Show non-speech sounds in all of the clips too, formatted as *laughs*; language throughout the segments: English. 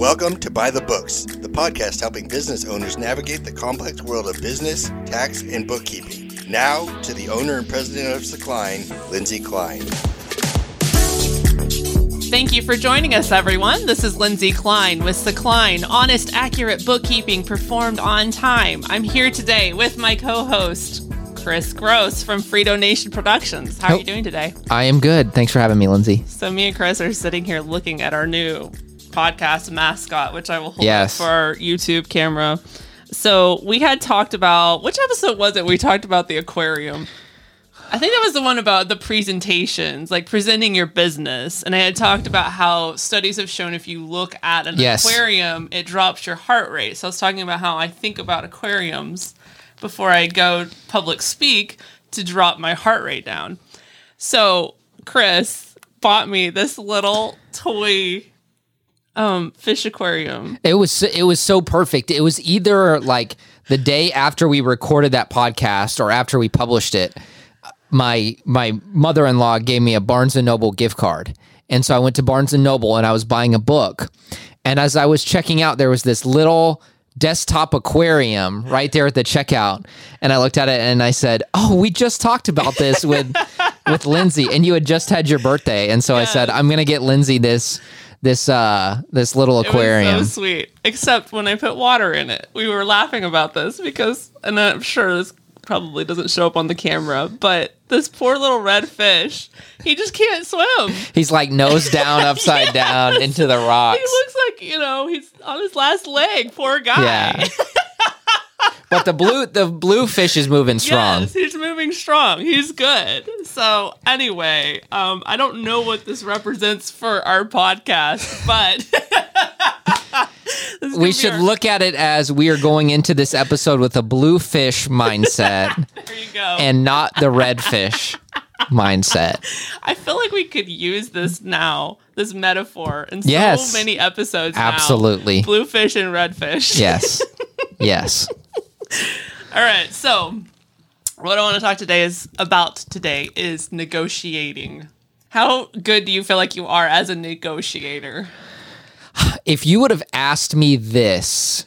Welcome to Buy the Books, the podcast helping business owners navigate the complex world of business, tax, and bookkeeping. Now, to the owner and president of Secline, Lindsay Klein. Thank you for joining us, everyone. This is Lindsay Klein with Secline, honest, accurate bookkeeping performed on time. I'm here today with my co host, Chris Gross from Frito Nation Productions. How are you doing today? I am good. Thanks for having me, Lindsay. So, me and Chris are sitting here looking at our new podcast mascot, which I will hold Yes. up for our YouTube camera. So, we had talked about which episode was it? We talked about the aquarium. I think that was the one about the presentations, like presenting your business. And I had talked about how studies have shown if you look at an Yes. aquarium, it drops your heart rate. So I was talking about how I think about aquariums before I go public speak to drop my heart rate down. So Chris bought me this little toy um fish aquarium. It was so- it was so perfect. It was either like the day after we recorded that podcast or after we published it. My my mother in law gave me a Barnes and Noble gift card, and so I went to Barnes and Noble and I was buying a book. And as I was checking out, there was this little desktop aquarium right there at the checkout, and I looked at it and I said, "Oh, we just talked about this with *laughs* with Lindsay, and you had just had your birthday." And so I said, "I'm gonna get Lindsay this." This uh this little aquarium. It was so sweet. Except when I put water in it. We were laughing about this because and I'm sure this probably doesn't show up on the camera, but this poor little red fish, he just can't swim. He's like nose *laughs* down, upside down into the rocks. He looks like, you know, he's on his last leg. Poor guy. Yeah. *laughs* but the blue the blue fish is moving strong. Yes, he's moving strong. He's good. So anyway, um, I don't know what this represents for our podcast, but *laughs* this is gonna We should our- look at it as we are going into this episode with a blue fish mindset *laughs* There you go. and not the red fish mindset. I feel like we could use this now, this metaphor, in Yes. so many episodes. now. Blue fish and red fish. Yes. *laughs* Yes. *laughs* All right. So, what I want to talk today is about today is negotiating. How good do you feel like you are as a negotiator? If you would have asked me this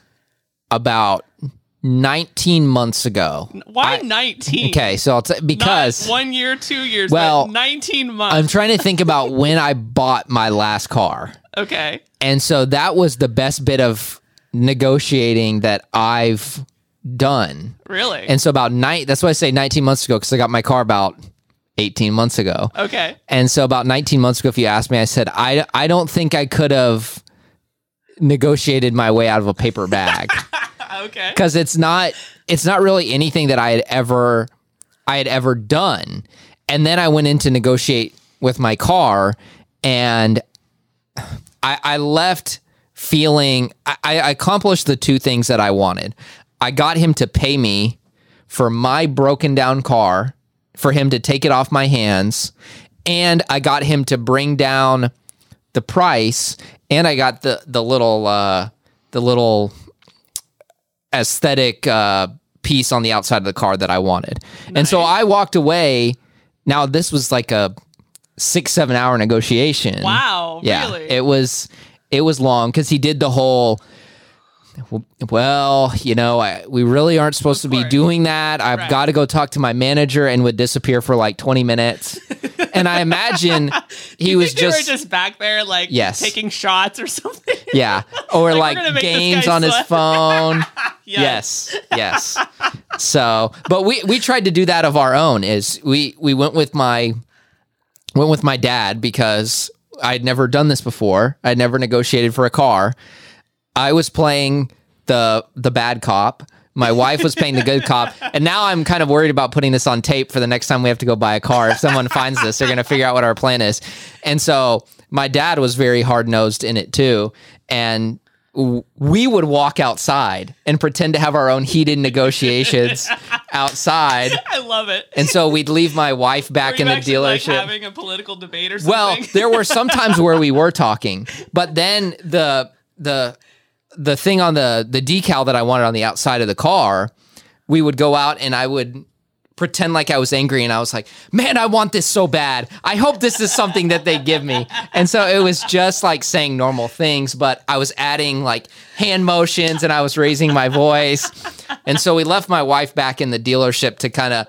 about 19 months ago. Why 19? Okay, so I'll t- Not because one year, two years, Well, but 19 months. I'm trying to think about when I bought my last car. okay. And so that was the best bit of negotiating that I've done. Really? And so about night, that's why I say 19 months ago, because I got my car about 18 months ago. okay. And so about 19 months ago, if you asked me, I said, I, I don't think I could have negotiated my way out of a paper bag *laughs* Okay. because it's not, it's not really anything that I had ever, I had ever done. And then I went in to negotiate with my car and I, I left feeling I, I accomplished the two things that I wanted. I got him to pay me for my broken down car, for him to take it off my hands, and I got him to bring down the price, and I got the the little uh, the little aesthetic uh, piece on the outside of the car that I wanted. And so I walked away. Now this was like a six seven hour negotiation. Wow. Yeah, Really? it was it was long because he did the whole. Well, you know, I, we really aren't supposed to be doing that. I've Right. got to go talk to my manager, and would disappear for like twenty minutes. *laughs* and I imagine he was just, were just back there, like Yes. taking shots or something. *laughs* yeah, or Like, like, gonna make this games on his phone. *laughs* yes, yes. So, but we we tried to do that of our own. Is we we went with my went with my dad because I'd never done this before. I'd never negotiated for a car. I was playing the the bad cop. My wife was playing the good cop, and now I'm kind of worried about putting this on tape for the next time we have to go buy a car. If someone finds this, they're going to figure out what our plan is. And so my dad was very hard nosed in it too, and we would walk outside and pretend to have our own heated negotiations *laughs* outside. I love it. And so we'd leave my wife back in the actually, like, dealership. having a political debate or something. Well, there were some times where we *laughs* were talking, but then the the the thing on the the decal that I wanted on the outside of the car, we would go out and I would pretend like I was angry and I was like, man, I want this so bad. I hope this is something that they give me. And so it was just like saying normal things, but I was adding like hand motions and I was raising my voice. And so we left my wife back in the dealership to kind of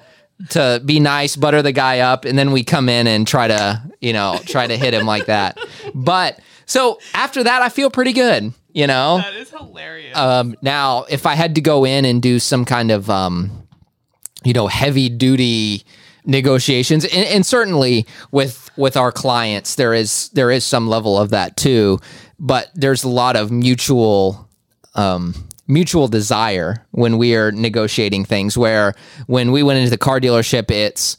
to be nice, butter the guy up, and then we come in and try to, you know, try to hit him like that. But so after that, I feel pretty good, you know. That is hilarious. Um, now, if I had to go in and do some kind of, um, you know, heavy duty negotiations, and, and certainly with with our clients, there is there is some level of that too. But there's a lot of mutual um, mutual desire when we are negotiating things. Where when we went into the car dealership, it's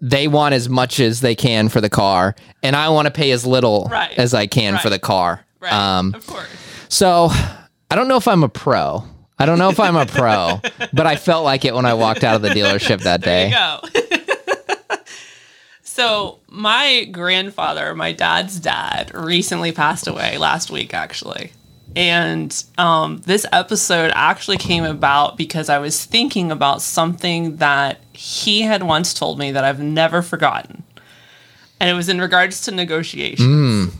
they want as much as they can for the car, and I want to pay as little Right. as I can for the car. right. Um, of course. So I don't know if I'm a pro. I don't know if I'm a pro, *laughs* but I felt like it when I walked out of the dealership that There day. you go. *laughs* so my grandfather, my dad's dad, recently passed away last week, actually. And um, this episode actually came about because I was thinking about something that he had once told me that I've never forgotten. And it was in regards to negotiations.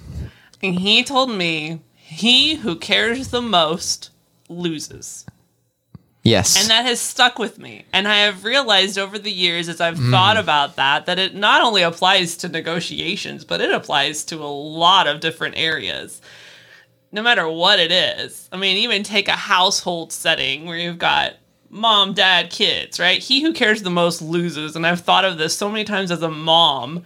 And he told me, he who cares the most loses. Yes. And that has stuck with me. And I have realized over the years as I've mm. thought about that, that it not only applies to negotiations, but it applies to a lot of different areas. No matter what it is. I mean, even take a household setting where you've got mom, dad, kids, right? He who cares the most loses. And I've thought of this so many times as a mom.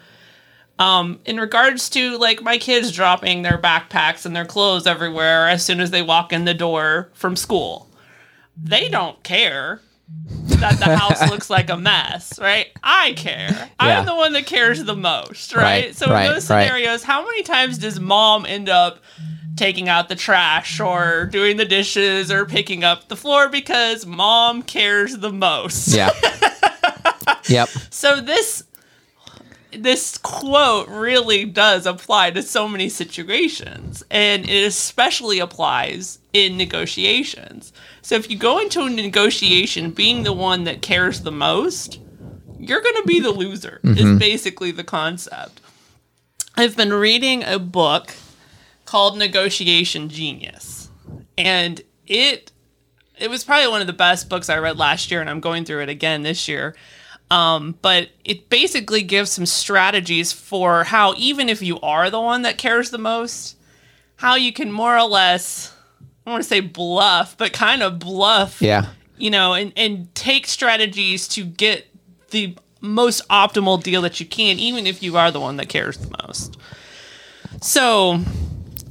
Um, in regards to like my kids dropping their backpacks and their clothes everywhere as soon as they walk in the door from school they don't care that the house *laughs* looks like a mess, right? I care. Yeah. I'm the one that cares the most, right? Right, so in right, those right. scenarios, how many times does mom end up taking out the trash or doing the dishes or picking up the floor because mom cares the most? yeah. *laughs* yep. So this this quote really does apply to so many situations and it especially applies in negotiations. So if you go into a negotiation being the one that cares the most, you're going to be the loser. Is mm-hmm. basically the concept. I've been reading a book called Negotiation Genius and it it was probably one of the best books I read last year and I'm going through it again this year. Um, but it basically gives some strategies for how, even if you are the one that cares the most, how you can more or less, I don't want to say bluff, but kind of bluff, Yeah. you know, and, and take strategies to get the most optimal deal that you can, even if you are the one that cares the most. So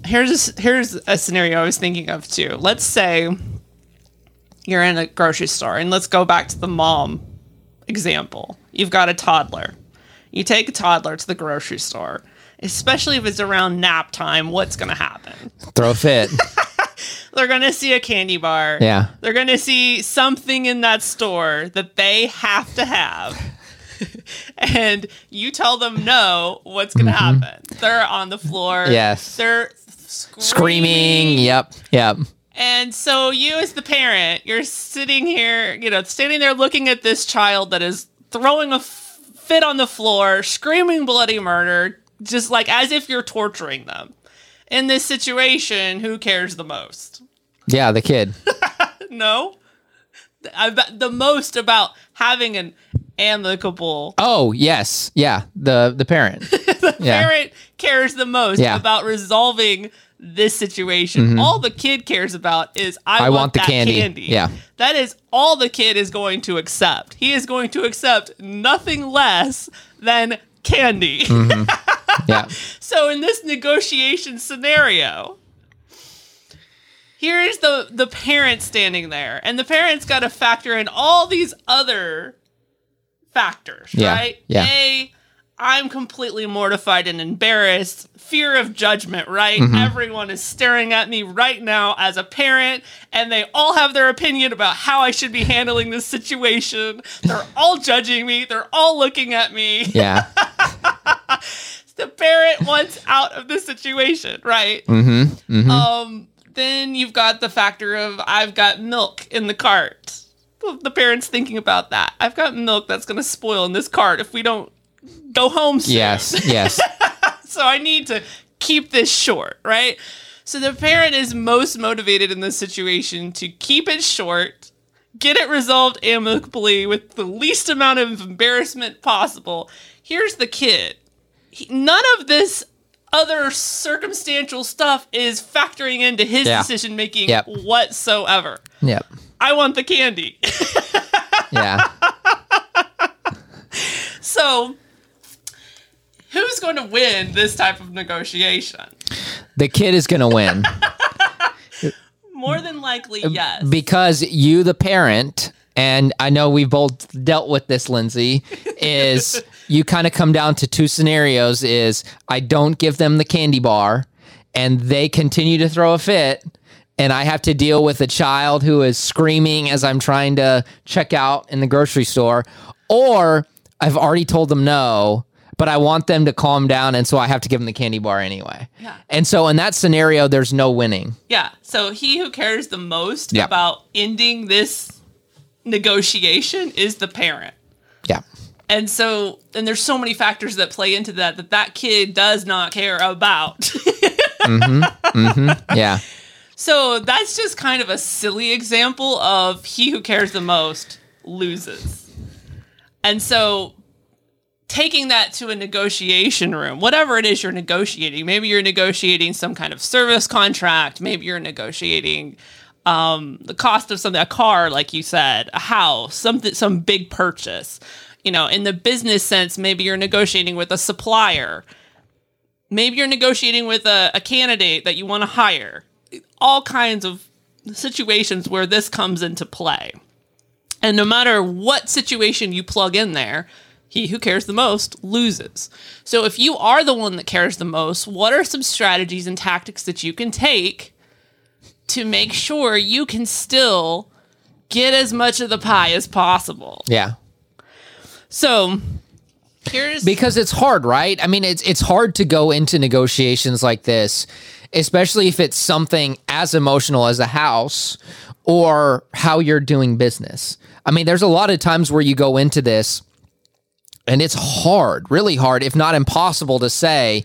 here's a, here's a scenario I was thinking of too. Let's say you're in a grocery store, and let's go back to the mom example. You've got a toddler. You take a toddler to the grocery store, especially if it's around nap time. What's going to happen? Throw a fit. *laughs* They're going to see a candy bar. Yeah. They're going to see something in that store that they have to have. and you tell them no, what's going to happen? They're on the floor. Mm-hmm. Yes. They're Screaming. Yep. Yep. And so you as the parent, you're sitting here, you know, standing there looking at this child that is throwing a f- fit on the floor, screaming bloody murder, just like as if you're torturing them. In this situation, who cares the most? Yeah. The kid. *laughs* No. About the most about having an amicable Oh yes. Yeah. The the parent. *laughs* yeah. parent cares the most Yeah. About resolving this situation. All the kid cares about is I, I want, want the that candy. Yeah. That is all the kid is going to accept. He is going to accept nothing less than candy. Mm-hmm. *laughs* Yeah. so in this negotiation scenario, here's the the parent standing there, and the parent's got to factor in all these other factors, Yeah, right? yeah. A, I'm completely mortified and embarrassed. Fear of judgment, right? Mm-hmm. Everyone is staring at me right now as a parent, and they all have their opinion about how I should be handling this situation. They're all judging me. They're all looking at me. Yeah. *laughs* The parent wants out of the situation, right? Mm-hmm. Um, then you've got the factor of I've got milk in the cart. the parents thinking about that. I've got milk that's going to spoil in this cart if we don't go home soon. Yes, yes. *laughs* so I need to keep this short, right? So the parent is most motivated in this situation to keep it short, get it resolved amicably with the least amount of embarrassment possible. Here's the kid. He, none of this other circumstantial stuff is factoring into his Yeah. decision making Yep. whatsoever. yep. I want the candy. *laughs* Yeah. so who's going to win this type of negotiation? The kid is going to win *laughs* More than likely, Um, yes. because you, the parent, and I know we've both dealt with this, Lindsay, is *laughs* you kind of come down to two scenarios is I don't give them the candy bar and they continue to throw a fit and I have to deal with a child who is screaming as I'm trying to check out in the grocery store or I've already told them no but I want them to calm down and so I have to give them the candy bar anyway. Yeah. And so in that scenario there's no winning. Yeah. So he who cares the most Yeah. about ending this negotiation is the parent. Yeah. And so and there's so many factors that play into that that that kid does not care about. *laughs* Mm-hmm. Mm-hmm. Yeah. so that's just kind of a silly example of he who cares the most loses. And so taking that to a negotiation room, whatever it is you're negotiating, maybe you're negotiating some kind of service contract, maybe you're negotiating um, the cost of something, a car, like you said, a house, something, some big purchase. You know, in the business sense, maybe you're negotiating with a supplier. Maybe you're negotiating with a, a candidate that you want to hire. All kinds of situations where this comes into play. And no matter what situation you plug in there, he who cares the most loses. So if you are the one that cares the most, what are some strategies and tactics that you can take to make sure you can still get as much of the pie as possible? Yeah. So here's because it's hard, right? I mean, it's it's hard to go into negotiations like this, especially if it's something as emotional as a house or how you're doing business. I mean, there's a lot of times where you go into this and it's hard, really hard, if not impossible to say,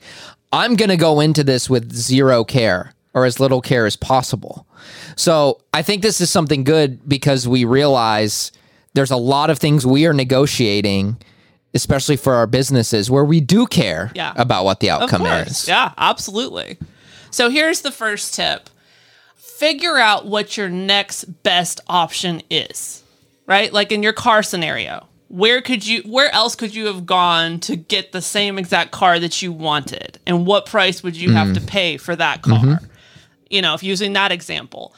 I'm going to go into this with zero care or as little care as possible. So I think this is something good because we realize there's a lot of things we are negotiating, especially for our businesses, where we do care Yeah. about what the outcome is. Yeah, absolutely. So here's the first tip figure out what your next best option is, right? Like in your car scenario. Where could you where else could you have gone to get the same exact car that you wanted? And what price would you have to mm. pay for that car? Mm-hmm. You know, if using that example.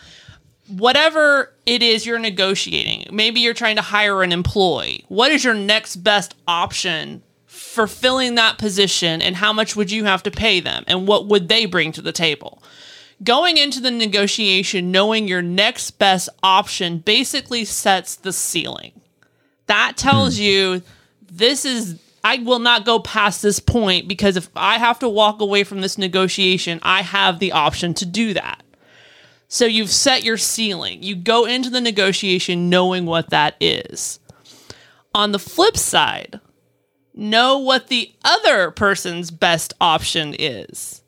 Whatever it is you're negotiating, maybe you're trying to hire an employee. What is your next best option for filling that position and how much would you have to pay them and what would they bring to the table? Going into the negotiation knowing your next best option basically sets the ceiling. That tells hmm. you this is I will not go past this point because if I have to walk away from this negotiation, I have the option to do that. So you've set your ceiling. You go into the negotiation knowing what that is. On the flip side, know what the other person's best option is.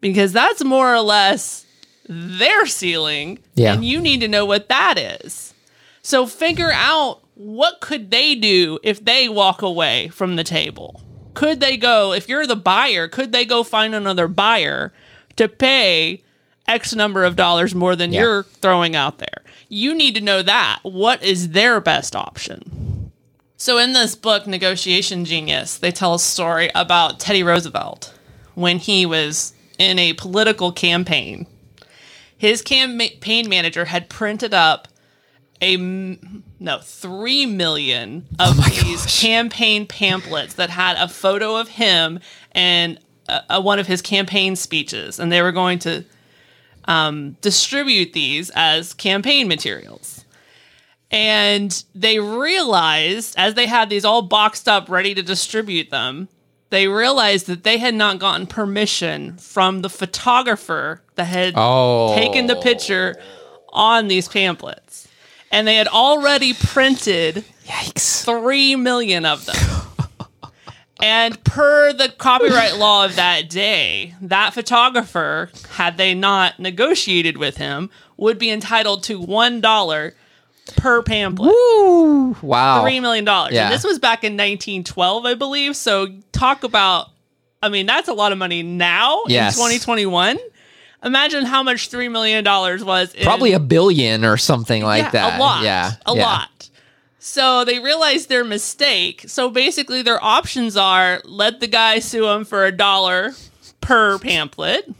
Because that's more or less their ceiling. Yeah. And you need to know what that is. So figure out what could they do if they walk away from the table? Could they go, if you're the buyer, could they go find another buyer to pay X number of dollars more than Yeah. you're throwing out there? You need to know that. What is their best option? So in this book, Negotiation Genius, they tell a story about Teddy Roosevelt when he was in a political campaign. His campaign manager had printed up a no three million of these campaign pamphlets that had a photo of him and uh, uh, one of his campaign speeches, and they were going to um, distribute these as campaign materials. And they realized, as they had these all boxed up, ready to distribute them, they realized that they had not gotten permission from the photographer that had Oh. taken the picture on these pamphlets. And they had already printed Yikes. 3 million of them. and per the copyright law of that day, that photographer, had they not negotiated with him, would be entitled to $1 per pamphlet. Woo! Wow. $3 million. Yeah. And this was back in 1912, I believe. So talk about, I mean, that's a lot of money now Yes. in 2021. Imagine how much $3 million was in Probably a billion or something like yeah, that. A lot. Yeah. A yeah. lot. So they realized their mistake. So basically, their options are let the guy sue them for a dollar per pamphlet,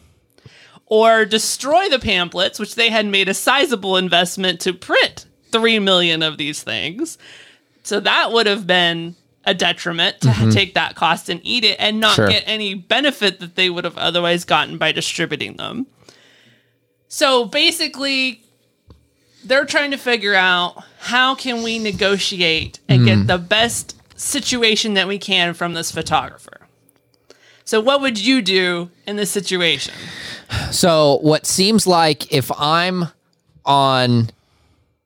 or destroy the pamphlets, which they had made a sizable investment to print 3 million of these things. So that would have been a detriment to take that cost and eat it and not Mm-hmm. Sure. get any benefit that they would have otherwise gotten by distributing them. So basically, they're trying to figure out how can we negotiate and Hmm. get the best situation that we can from this photographer. So what would you do in this situation? So what seems like if I'm on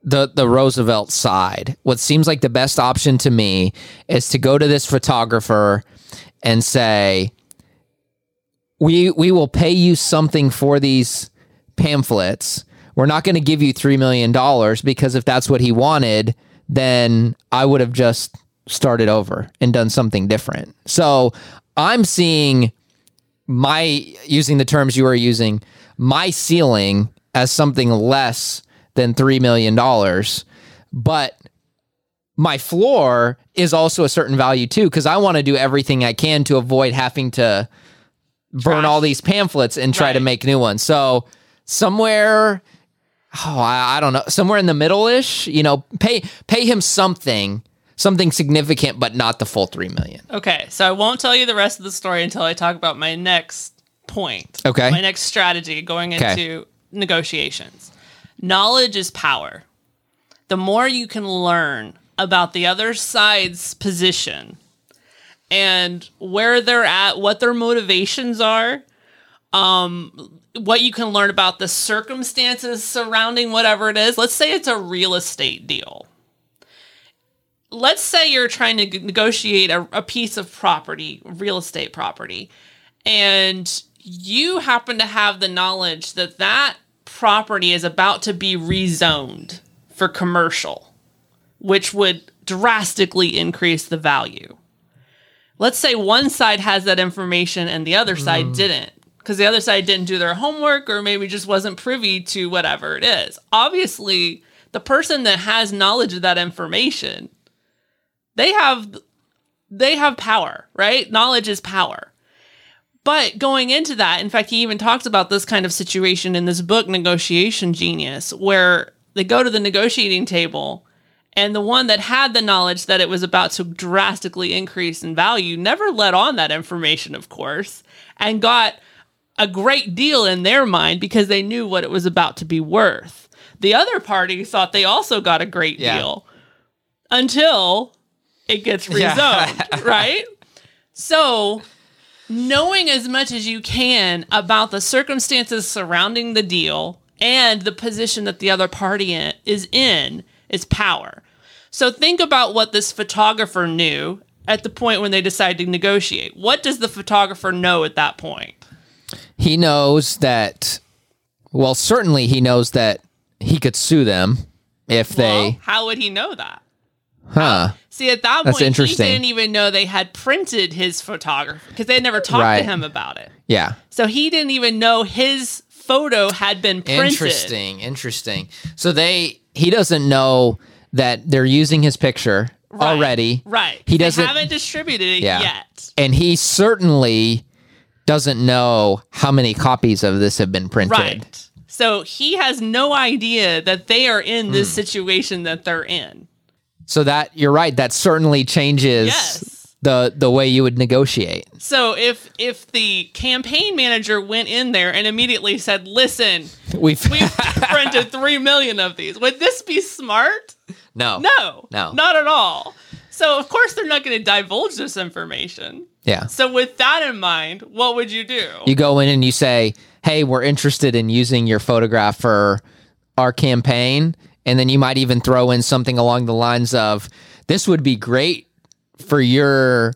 the the Roosevelt side, what seems like the best option to me is to go to this photographer and say we we will pay you something for these pamphlets. We're not going to give you 3 million dollars because if that's what he wanted, then I would have just started over and done something different. So, I'm seeing my using the terms you are using my ceiling as something less than $3 million but my floor is also a certain value too because i want to do everything i can to avoid having to burn Trash. all these pamphlets and try to make new ones so somewhere oh I, I don't know somewhere in the middle-ish you know pay pay him something something significant but not the full 3 million Okay, so I won't tell you the rest of the story until I talk about my next point. Okay. My next strategy going Okay. into negotiations. Knowledge is power. The more you can learn about the other side's position and where they're at, what their motivations are, um, what you can learn about the circumstances surrounding whatever it is. Let's say it's a real estate deal let's say you're trying to negotiate a, a piece of property, real estate property, and you happen to have the knowledge that that property is about to be rezoned for commercial, which would drastically increase the value. Let's say one side has that information and the other side mm-hmm. didn't. Because the other side didn't do their homework or maybe just wasn't privy to whatever it is. Obviously, the person that has knowledge of that information they have they have power, right? Knowledge is power. But going into that, in fact, he even talks about this kind of situation in this book, Negotiation Genius, where they go to the negotiating table and the one that had the knowledge that it was about to drastically increase in value never let on that information, of course, and got a great deal in their mind because they knew what it was about to be worth. The other party thought they also got a great Yeah. deal until it gets Yeah. rezoned, *laughs* right? So, knowing as much as you can about the circumstances surrounding the deal and the position that the other party in, is in is power. So, think about what this photographer knew at the point when they decide to negotiate. What does the photographer know at that point? he knows that well certainly he knows that he could sue them if Well, they how would he know that? Huh See, at that That's point, he didn't even know they had printed his photography because they had never talked Right. to him about it. yeah So he didn't even know his photo had been printed. interesting interesting so they he doesn't know that they're using his picture Right, already Right. he doesn't haven't distributed it Yeah. yet. and he certainly doesn't know how many copies of this have been printed Right. So he has no idea that they are in this Hmm. situation that they're in. So that you're right that certainly changes Yes. the the way you would negotiate So if if the campaign manager went in there and immediately said, "Listen, we've we've *laughs* printed 3 million of these." Would this be smart? no No. No. Not at all. So of course they're not going to divulge this information. yeah So with that in mind, what would you do? you go in and you say, "Hey, we're interested in using your photograph for our campaign." And then you might even throw in something along the lines of this would be great for your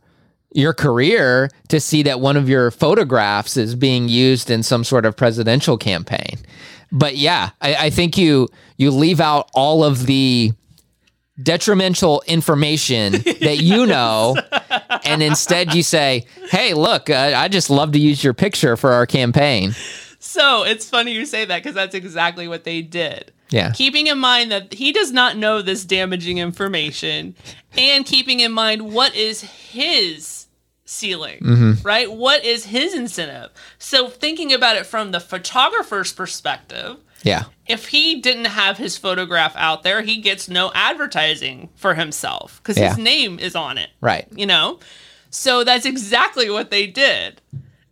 your career to see that one of your photographs is being used in some sort of presidential campaign. But yeah, I, I think you you leave out all of the detrimental information *laughs* that you know and instead you say hey look uh, i just love to use your picture for our campaign So it's funny you say that because that's exactly what they did. Yeah. Keeping in mind that he does not know this damaging information and keeping in mind what is his ceiling, Mm-hmm. right? What is his incentive? So thinking about it from the photographer's perspective, yeah if he didn't have his photograph out there, he gets no advertising for himself because Yeah. his name is on it right you know? So that's exactly what they did.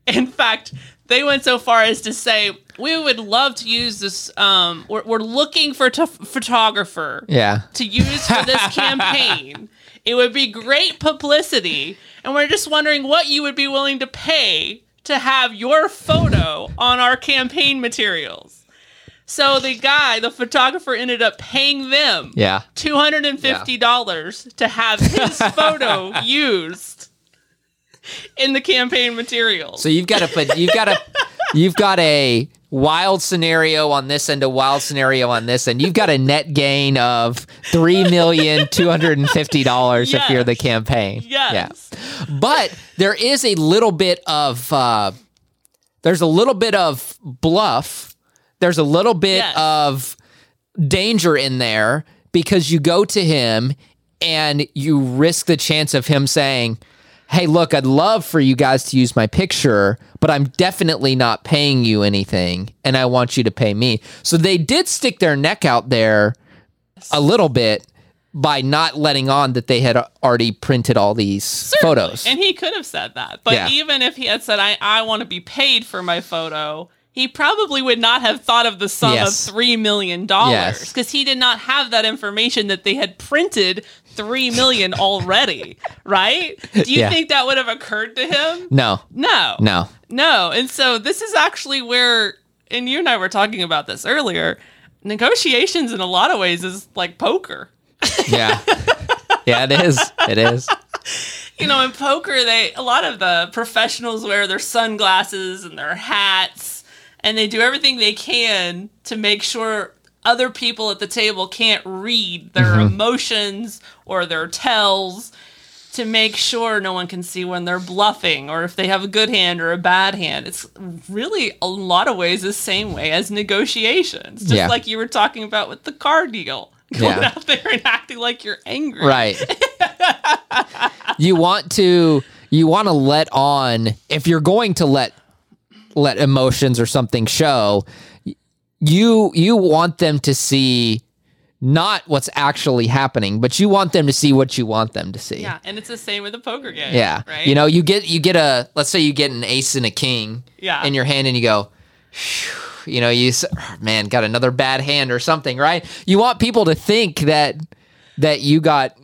In fact, they went so far as to say, we would love to use this. Um, we're, we're looking for a t- photographer yeah to use for this *laughs* campaign. It would be great publicity. And we're just wondering what you would be willing to pay to have your photo on our campaign materials. So the guy, the photographer, ended up paying them yeah $250 to have his *laughs* photo used *laughs* in the campaign materials. so you've got to put you've got to you've got a wild scenario on this end a wild scenario on this end you've got a net gain of three million two hundred and fifty dollars if you're the Yes. campaign yes. but there is a little bit of uh, there's a little bit of bluff there's a little bit Yes. of danger in there because you go to him and you risk the chance of him saying hey look i'd love for you guys to use my picture but i'm definitely not paying you anything and i want you to pay me so they did stick their neck out there a little bit by not letting on that they had already printed all these photos And he could have said that. But Yeah. even if he had said, I, I want to be paid for my photo, he probably would not have thought of the sum Yes. of $3 million Yes. because he did not have that information that they had printed 3 million already, right? Do you Yeah. think that would have occurred to him? no No. no No. And so this is actually where, and you and I were talking about this earlier, negotiations in a lot of ways is like poker. yeah yeah it is it is *laughs* You know, in poker, they a lot of the professionals wear their sunglasses and their hats, and they do everything they can to make sure other people at the table can't read their mm-hmm. emotions or their tells to make sure no one can see when they're bluffing or if they have a good hand or a bad hand. It's really a lot of ways the same way as negotiations. Just Yeah. like you were talking about with the car deal. *laughs* Going Yeah. out there and acting like you're angry. right *laughs* you want to you want to let on if you're going to let let emotions or something show you you want them to see not what's actually happening but you want them to see what you want them to see Yeah, and it's the same with the poker game. Yeah. right. You know, you get you get a let's say you get an ace and a king Yeah. in your hand and you go you know, you "Oh, man, got another bad hand or something, right? You want people to think that that you got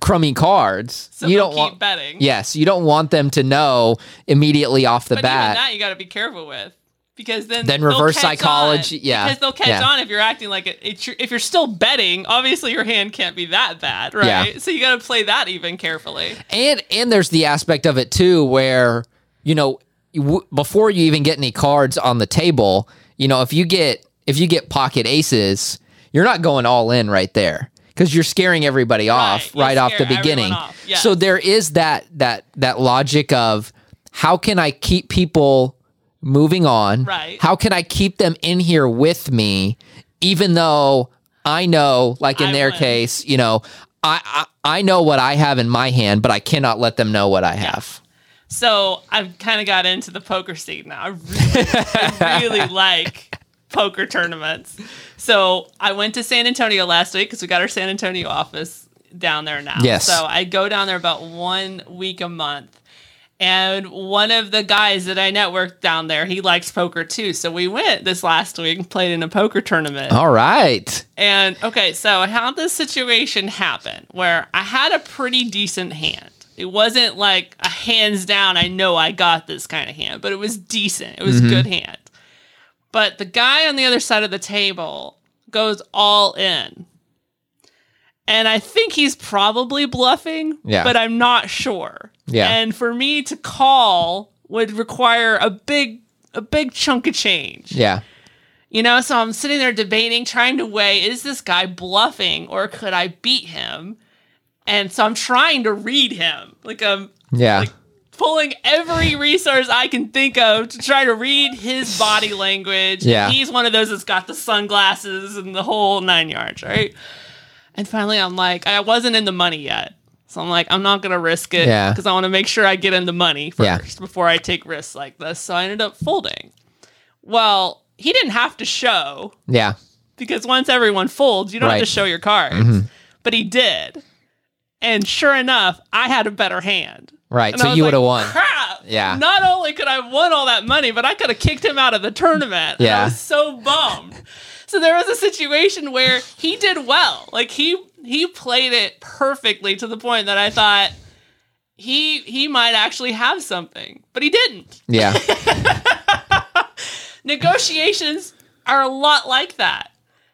crummy cards. so you don't keep want betting. Yes, you don't want them to know immediately off the but bat. even that you got to be careful with because then Then reverse psychology- on. yeah, because they'll catch yeah. on if you're acting like it. If you're still betting, obviously your hand can't be that bad, right? Yeah. So you got to play that even carefully. and and there's the aspect of it too where you know w- before you even get any cards on the table you know if you get if you get pocket aces you're not going all in right there because you're scaring everybody off you'll right off the beginning off, yes. so there is that that that logic of how can i keep people moving on Right. how can i keep them in here with me even though i know like in I their win. case you know I, I I know what I have in my hand, but I cannot let them know what I have. So I've kind of got into the poker scene now. I really, I really *laughs* like poker tournaments. So I went to San Antonio last week because we got our San Antonio office down there now. Yes. So I go down there about one week a month. And one of the guys that I networked down there, he likes poker too. So we went this last week and played in a poker tournament. All right. And okay, so how did this situation happened where I had a pretty decent hand. It wasn't like a hands down, I know I got this kind of hand, but it was decent. It was a good hand. But the guy on the other side of the table goes all in. And I think he's probably bluffing, Yeah. but I'm not sure. Yeah. And for me to call would require a big a big chunk of change. Yeah. You know, so I'm sitting there debating, trying to weigh is this guy bluffing or could I beat him? And so I'm trying to read him. Like I'm Yeah. Like- pulling every resource I can think of to try to read his body language. Yeah. He's one of those that's got the sunglasses and the whole nine yards, right? And finally, I'm like, I wasn't in the money yet. So I'm like, I'm not going to risk it Yeah. because I want to make sure I get in the money first Yeah. before I take risks like this. So I ended up folding. Well, he didn't have to show yeah. because once everyone folds, you don't have to show your cards. Mm-hmm. But he did. And sure enough, I had a better hand. Right. And so was you would have won. Crap. Yeah. Not only could I have won all that money, but I could have kicked him out of the tournament. And I Yeah. was so bummed. So there was a situation where he did well. Like he he played it perfectly to the point that I thought he he might actually have something, but he didn't. Yeah. *laughs* Negotiations are a lot like that.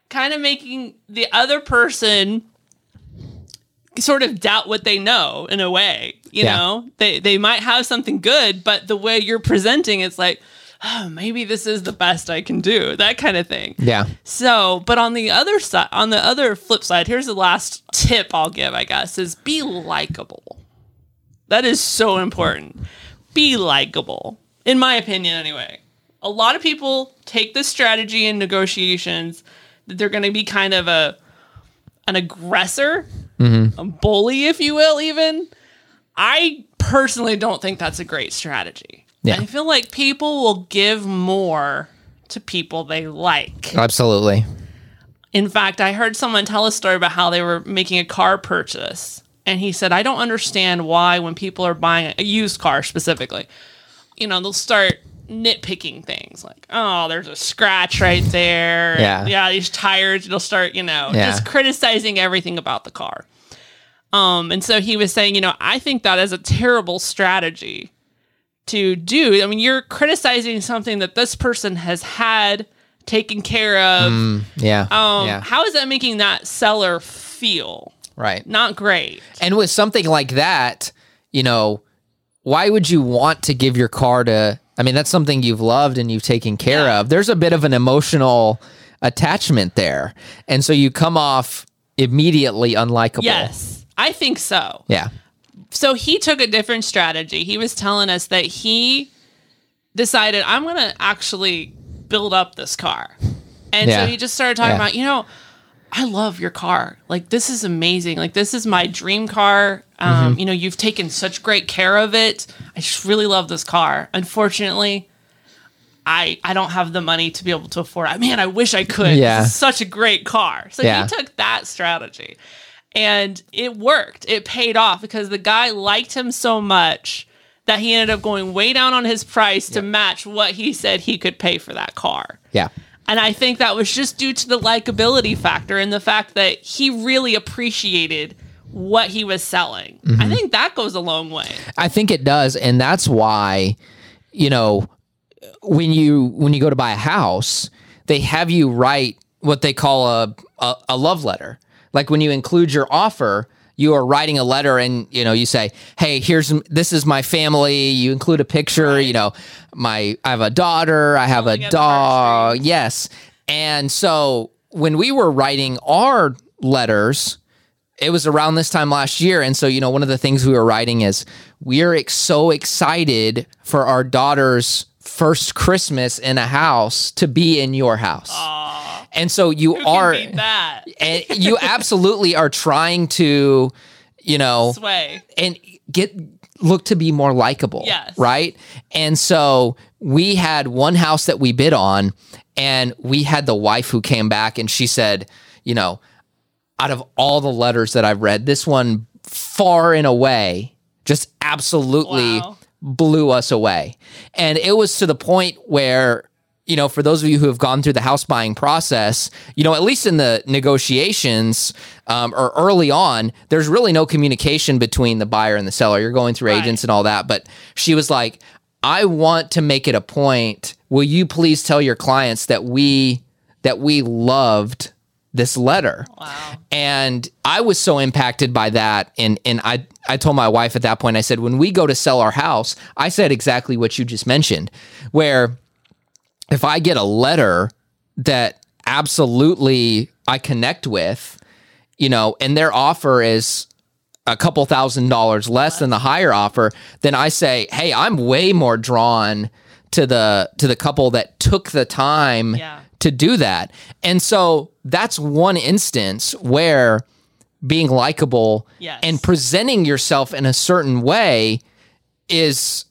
Kind of making the other person sort of doubt what they know in a way. You Yeah. know, they they might have something good, but the way you're presenting, it's like, oh, maybe this is the best I can do. That kind of thing. Yeah. So, but on the other side, on the other flip side, here's the last tip I'll give, I guess, is be likable. That is so important. Be likable, in my opinion, anyway. A lot of people take this strategy in negotiations that they're going to be kind of a an aggressor, mm-hmm. a bully, if you will, even. I personally don't think that's a great strategy. Yeah. I feel like people will give more to people they like. Absolutely. In fact, I heard someone tell a story about how they were making a car purchase. And he said, I don't understand why, when people are buying a used car specifically, you know, they'll start nitpicking things like, oh, there's a scratch right there. Yeah. Yeah, these tires, they'll start, you know, Yeah. just criticizing everything about the car. Um, and so he was saying, you know, I think that is a terrible strategy to do. I mean, you're criticizing something that this person has had taken care of. Yeah. Um, yeah. How is that making that seller feel? Right. Not great. And with something like that, you know, why would you want to give your car to? I mean, that's something you've loved and you've taken care Yeah. of. There's a bit of an emotional attachment there. And so you come off immediately unlikable. Yes, I think so. Yeah. So he took a different strategy. He was telling us that he decided, I'm going to actually build up this car. And Yeah. so he just started talking Yeah. about, you know, I love your car. Like this is amazing. Like this is my dream car. Um, Mm-hmm. You know, you've taken such great care of it. I just really love this car. Unfortunately, I I don't have the money to be able to afford it. Man, I wish I could. Yeah. Such a great car. So Yeah. he took that strategy. And it worked. It paid off because the guy liked him so much that he ended up going way down on his price to match what he said he could pay for that car. Yeah. And I think that was just due to the likability factor and the fact that he really appreciated what he was selling. I mm-hmm. think that goes a long way. I think it does, and that's why, you know, when you when you go to buy a house, they have you write what they call a a, a love letter. Like when you include your offer, you are writing a letter, and you know you say, "Hey, here's this is my family." You include a picture. You know, my I have a daughter, I have Pulling a dog. Yes, and so when we were writing our letters it was around this time last year and so you know one of the things we were writing is we're ex- so excited for our daughter's first christmas in a house to be in your house and so you are that? *laughs* and you absolutely are trying to you know Sway. and get look to be more likable. Yes. Right. And so we had one house that we bid on, and we had the wife who came back and she said, you know, out of all the letters that I've read, this one far and away just absolutely Wow. blew us away. And it was to the point where, you know, for those of you who have gone through the house buying process, you know, at least in the negotiations um, or early on, there's really no communication between the buyer and the seller. You're going through Right. agents and all that. But she was like, I want to make it a point. Will you please tell your clients that we that we loved this letter. Wow. And I was so impacted by that. And, and I, I told my wife at that point, I said, when we go to sell our house, I said exactly what you just mentioned, where if I get a letter that absolutely I connect with, you know, and their offer is a couple thousand dollars less than the higher offer, then I say, "Hey, I'm way more drawn to the to the couple that took the time Yeah. to do that." And so that's one instance where being likable Yes. and presenting yourself in a certain way is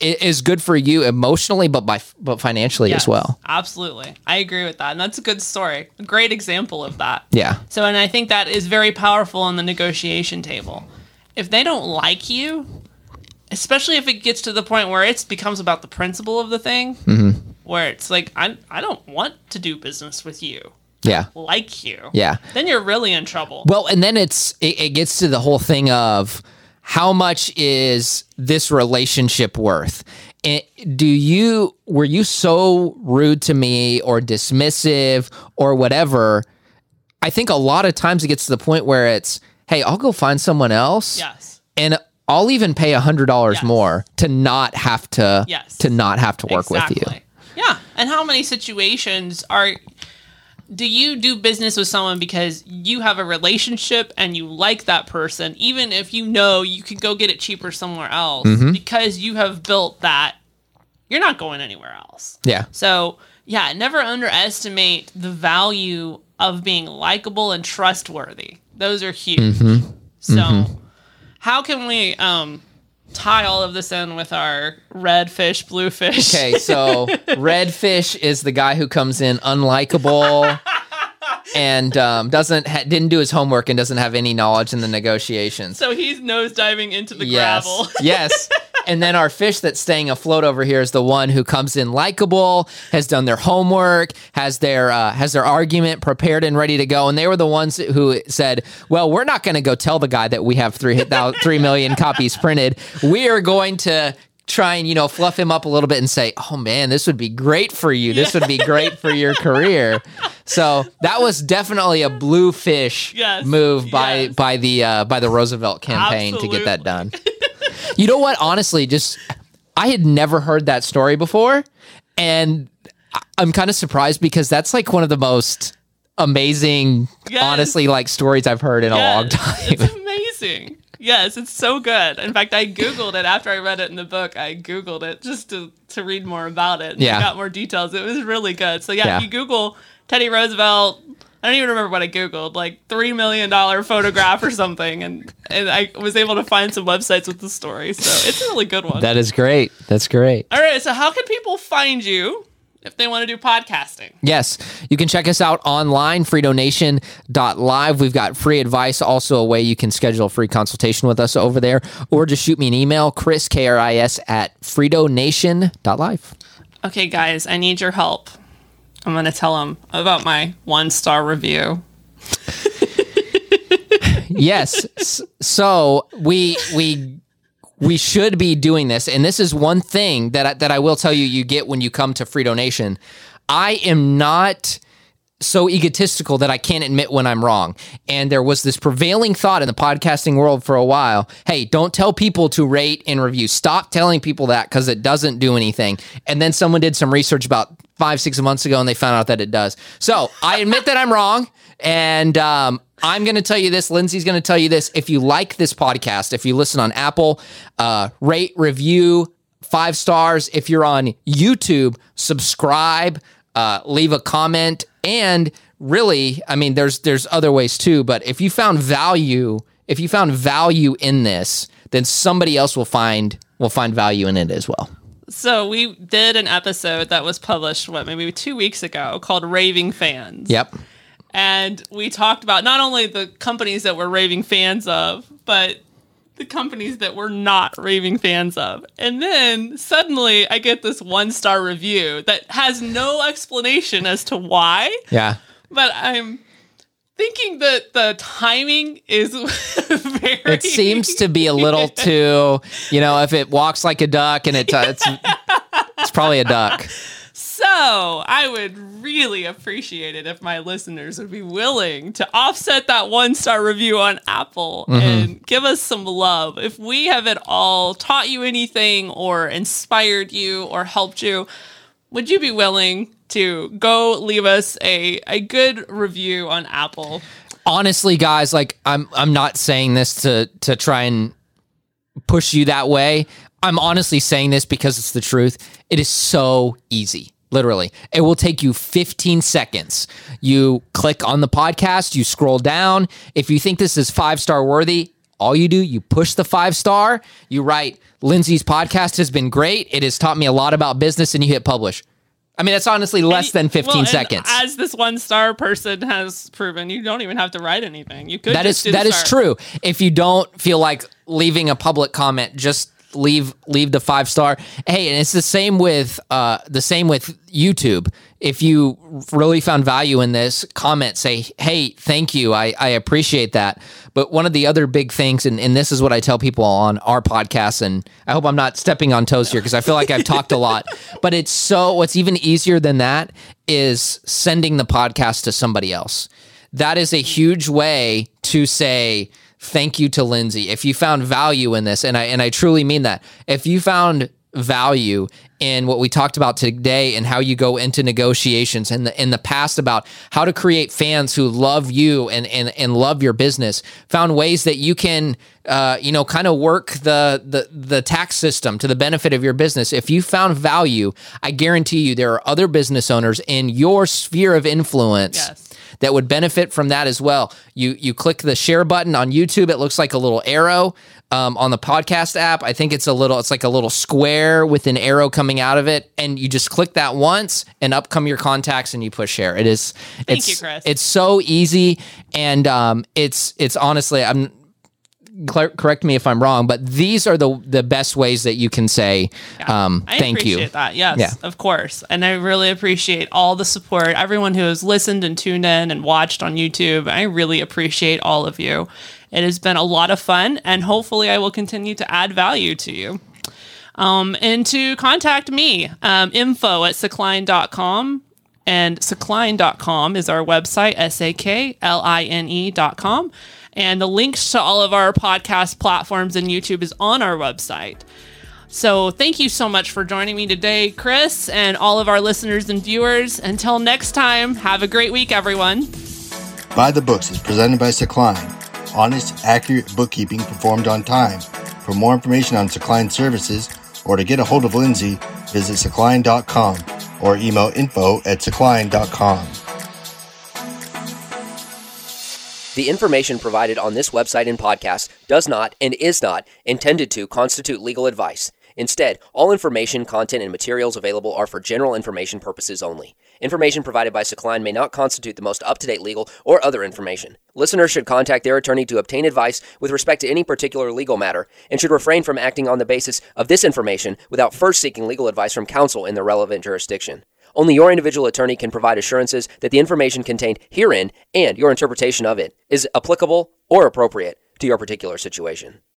is good for you emotionally but by but financially as well. Absolutely. I agree with that. And that's a good story. A great example of that. Yeah. So, and I think that is very powerful on the negotiation table. If they don't like you, especially if it gets to the point where it becomes about the principle of the thing, Mm-hmm. where it's like, I, I don't want to do business with you, Yeah. like you. Yeah. Then you're really in trouble. Well, and then it's it, it gets to the whole thing of how much is this relationship worth? And do you were you so rude to me or dismissive or whatever? I think a lot of times it gets to the point where it's, hey, I'll go find someone else, yes. and I'll even pay a hundred dollars Yes. more to not have to Yes. to not have to work with you. Yeah. And how many situations are do you do business with someone because you have a relationship and you like that person, even if you know you could go get it cheaper somewhere else Mm-hmm. because you have built that, you're not going anywhere else. Yeah. So, yeah, never underestimate the value of being likable and trustworthy. Those are huge. Mm-hmm. So, how can we um, tie all of this in with our red fish, blue fish? Okay, so *laughs* Redfish is the guy who comes in unlikable and um, doesn't ha- didn't do his homework and doesn't have any knowledge in the negotiations. So he's nose diving into the yes, gravel. yes. *laughs* And then our fish that's staying afloat over here is the one who comes in likable, has done their homework, has their uh, has their argument prepared and ready to go. And they were the ones who said, "Well, we're not going to go tell the guy that we have three three million copies printed. We are going to." Try and you know fluff him up a little bit and say, "Oh man, this would be great for you. This would be great for your career." So that was definitely a blue fish Yes, move by yes. by the uh, by the Roosevelt campaign to get that done. You know what? Honestly, just I had never heard that story before, and I'm kind of surprised because that's like one of the most amazing, Yes. honestly, like stories I've heard in a long time. It's amazing. Yes, it's so good. In fact, I googled it after I read it in the book. I googled it just to to read more about it. And Yeah. Got more details. It was really good. So yeah, Yeah. if you Google Teddy Roosevelt, I don't even remember what I googled, like three million dollar photograph or something, and and I was able to find some websites with the story. So it's a really good one. that is great. That's great. All right, so how can people find you if they want to do podcasting? Yes, you can check us out online, freedonation.live. We've got free advice, also a way you can schedule a free consultation with us over there, or just shoot me an email, Chris, K R I S, at freedonation.live. Okay, guys, I need your help. I'm going to tell him about my one star review. *laughs* yes. So we we we should be doing this, and this is one thing that I, that I will tell you you get when you come to Free Donation. I am not so egotistical that I can't admit when I'm wrong. And there was this prevailing thought in the podcasting world for a while hey, don't tell people to rate and review. Stop telling people that because it doesn't do anything. And then someone did some research about five, six months ago and they found out that it does. So I admit that I'm wrong. And um, I'm going to tell you this. Lindsay's going to tell you this. If you like this podcast, if you listen on Apple, uh, rate, review, five stars. If you're on YouTube, subscribe, uh, leave a comment, and really, I mean, there's there's other ways too. But if you found value, if you found value in this, then somebody else will find will find value in it as well. So we did an episode that was published, what, maybe two weeks ago called Raving Fans. Yep. And we talked about not only the companies that we're raving fans of, but the companies that we're not raving fans of. And then suddenly I get this one star review that has no explanation as to why, Yeah. but I'm thinking that the timing is *laughs* very. It seems to be a little *laughs* too, you know, if it walks like a duck and it, uh, it's it's probably a duck. So So I would really appreciate it if my listeners would be willing to offset that one star review on Apple Mm-hmm. and give us some love. If we have at all taught you anything or inspired you or helped you, would you be willing to go leave us a, a good review on Apple? honestly guys like i'm i'm not saying this to to try and push you that way. I'm honestly saying this because it's the truth. It is so easy literally. It will take you 15 seconds. You click on the podcast you scroll down. If you think this is five star worthy all you do you push the five star. You write lindsay's podcast has been great. It has taught me a lot about business and you hit publish i mean that's honestly less than 15 Well, seconds As this one star person has proven, you don't even have to write anything. You could That is just do the that is true. If you don't feel like leaving a public comment, just leave leave the five star. Hey, and it's the same with uh the same with YouTube. If you really found value in this, comment say, "Hey, thank you. I I appreciate that." But one of the other big things, and, and this is what I tell people on our podcast, and I hope I'm not stepping on toes here because I feel like I've talked a lot. *laughs* But it's so what's even easier than that is sending the podcast to somebody else that is a huge way to say thank you to Lindsay. If you found value in this, and I and I truly mean that, if you found value in what we talked about today and how you go into negotiations in the in the past about how to create fans who love you and and, and love your business found ways that you can uh, you know kind of work the, the the tax system to the benefit of your business if you found value i guarantee you there are other business owners in your sphere of influence Yes. That would benefit from that as well. You you click the share button on YouTube. It looks like a little arrow. Um, on the podcast app, I think it's a little. It's like a little square with an arrow coming out of it, and you just click that once, and up come your contacts, and you push share. It is. Thank it's, you, Chris. It's so easy, and um, it's it's honestly, I'm cor- correct me if I'm wrong, but these are the the best ways that you can say um, I thank appreciate you. that. Yes, Yeah. of course. And I really appreciate all the support, everyone who has listened and tuned in and watched on YouTube. I really appreciate all of you. It has been a lot of fun, and hopefully, I will continue to add value to you. Um, and to contact me, um, info at sakline.com. And sakline.com is our website, S A K L I N E.com. And the links to all of our podcast platforms and YouTube is on our website. So thank you so much for joining me today, Chris, and all of our listeners and viewers. Until next time, have a great week, everyone. By the Books is presented by Sakline. Honest, accurate bookkeeping performed on time. For more information on Sakline services or to get a hold of Lindsay, visit sakline.com or email info at sakline.com. The information provided on this website and podcast does not and is not intended to constitute legal advice. Instead, all information, content, and materials available are for general information purposes only. Information provided by Sakline may not constitute the most up to date legal or other information. Listeners should contact their attorney to obtain advice with respect to any particular legal matter and should refrain from acting on the basis of this information without first seeking legal advice from counsel in the relevant jurisdiction. Only your individual attorney can provide assurances that the information contained herein and your interpretation of it is applicable or appropriate to your particular situation.